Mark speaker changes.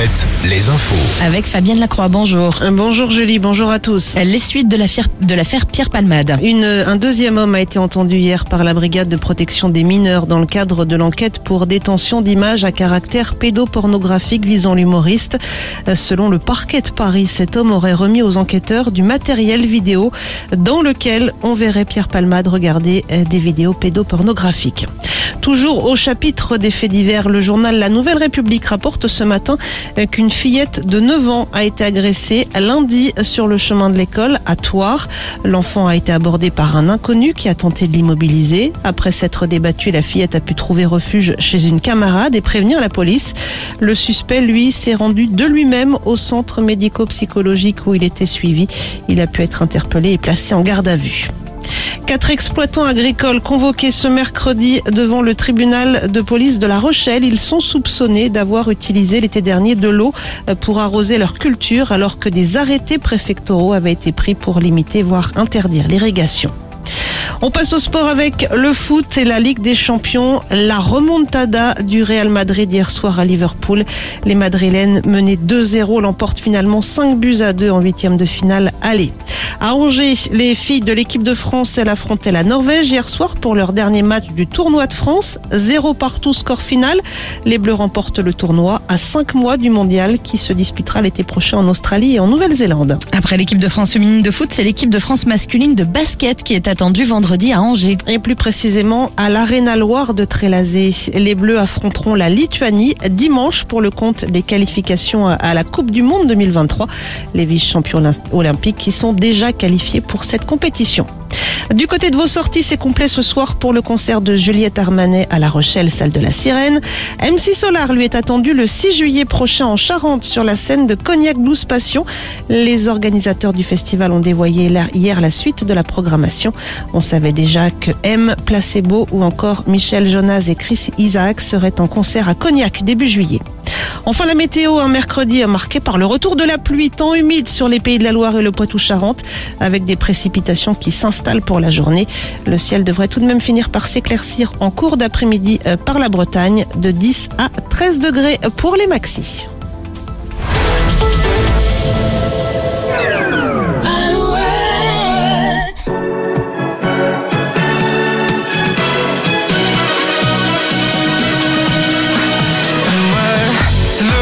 Speaker 1: Alouette, les infos.
Speaker 2: Avec Fabienne Lacroix, bonjour.
Speaker 3: Euh, Bonjour Julie, bonjour à tous.
Speaker 2: Les suites de l'affaire de l'affaire Pierre Palmade.
Speaker 3: Une, un deuxième homme a été entendu hier par la brigade de protection des mineurs dans le cadre de l'enquête pour détention d'images à caractère pédopornographique visant l'humoriste. Euh, Selon le parquet de Paris, cet homme aurait remis aux enquêteurs du matériel vidéo dans lequel on verrait Pierre Palmade regarder euh, des vidéos pédopornographiques. Toujours au chapitre des faits divers, le journal La Nouvelle République rapporte ce matin qu'une fillette de 9 ans a été agressée lundi sur le chemin de l'école à Thouars. L'enfant a été abordé par un inconnu qui a tenté de l'immobiliser. Après s'être débattue, la fillette a pu trouver refuge chez une camarade et prévenir la police. Le suspect, lui, s'est rendu de lui-même au centre médico-psychologique où il était suivi. Il a pu être interpellé et placé en garde à vue. Quatre exploitants agricoles convoqués ce mercredi devant le tribunal de police de La Rochelle. Ils sont soupçonnés d'avoir utilisé l'été dernier de l'eau pour arroser leur culture alors que des arrêtés préfectoraux avaient été pris pour limiter, voire interdire l'irrigation. On passe au sport avec le foot et la Ligue des Champions. La remontada du Real Madrid hier soir à Liverpool. Les Madrilènes menées 2-0 l'emportent finalement 5 buts à 2 en huitième de finale aller. À Angers, les filles de l'équipe de France, elles affrontaient la Norvège hier soir pour leur dernier match du tournoi de France. Zéro partout score final. Les Bleus remportent le tournoi à 5 mois du mondial qui se disputera l'été prochain en Australie et en Nouvelle-Zélande.
Speaker 2: Après l'équipe de France féminine de foot, c'est l'équipe de France masculine de basket qui est attendue vendredi à Angers.
Speaker 3: Et plus précisément à l'Arena Loire de Trélazé. Les Bleus affronteront la Lituanie dimanche pour le compte des qualifications à la Coupe du Monde 2023. Les vice-champions olympiques qui sont déjà qualifiés pour cette compétition. Du côté de vos sorties, c'est complet ce soir pour le concert de Juliette Armanet à La Rochelle, salle de la Sirène. MC Solar lui est attendu le 6 juillet prochain en Charente sur la scène de Cognac Blues Passion. Les organisateurs du festival ont dévoyé hier la suite de la programmation. On savait déjà que M, Placebo ou encore Michel Jonas et Chris Isaac seraient en concert à Cognac début juillet. Enfin, la météo, un mercredi marqué par le retour de la pluie, temps humide sur les pays de la Loire et le Poitou-Charentes, avec des précipitations qui s'installent pour la journée. Le ciel devrait tout de même finir par s'éclaircir en cours d'après-midi par la Bretagne, de 10 à 13 degrés pour les maxis.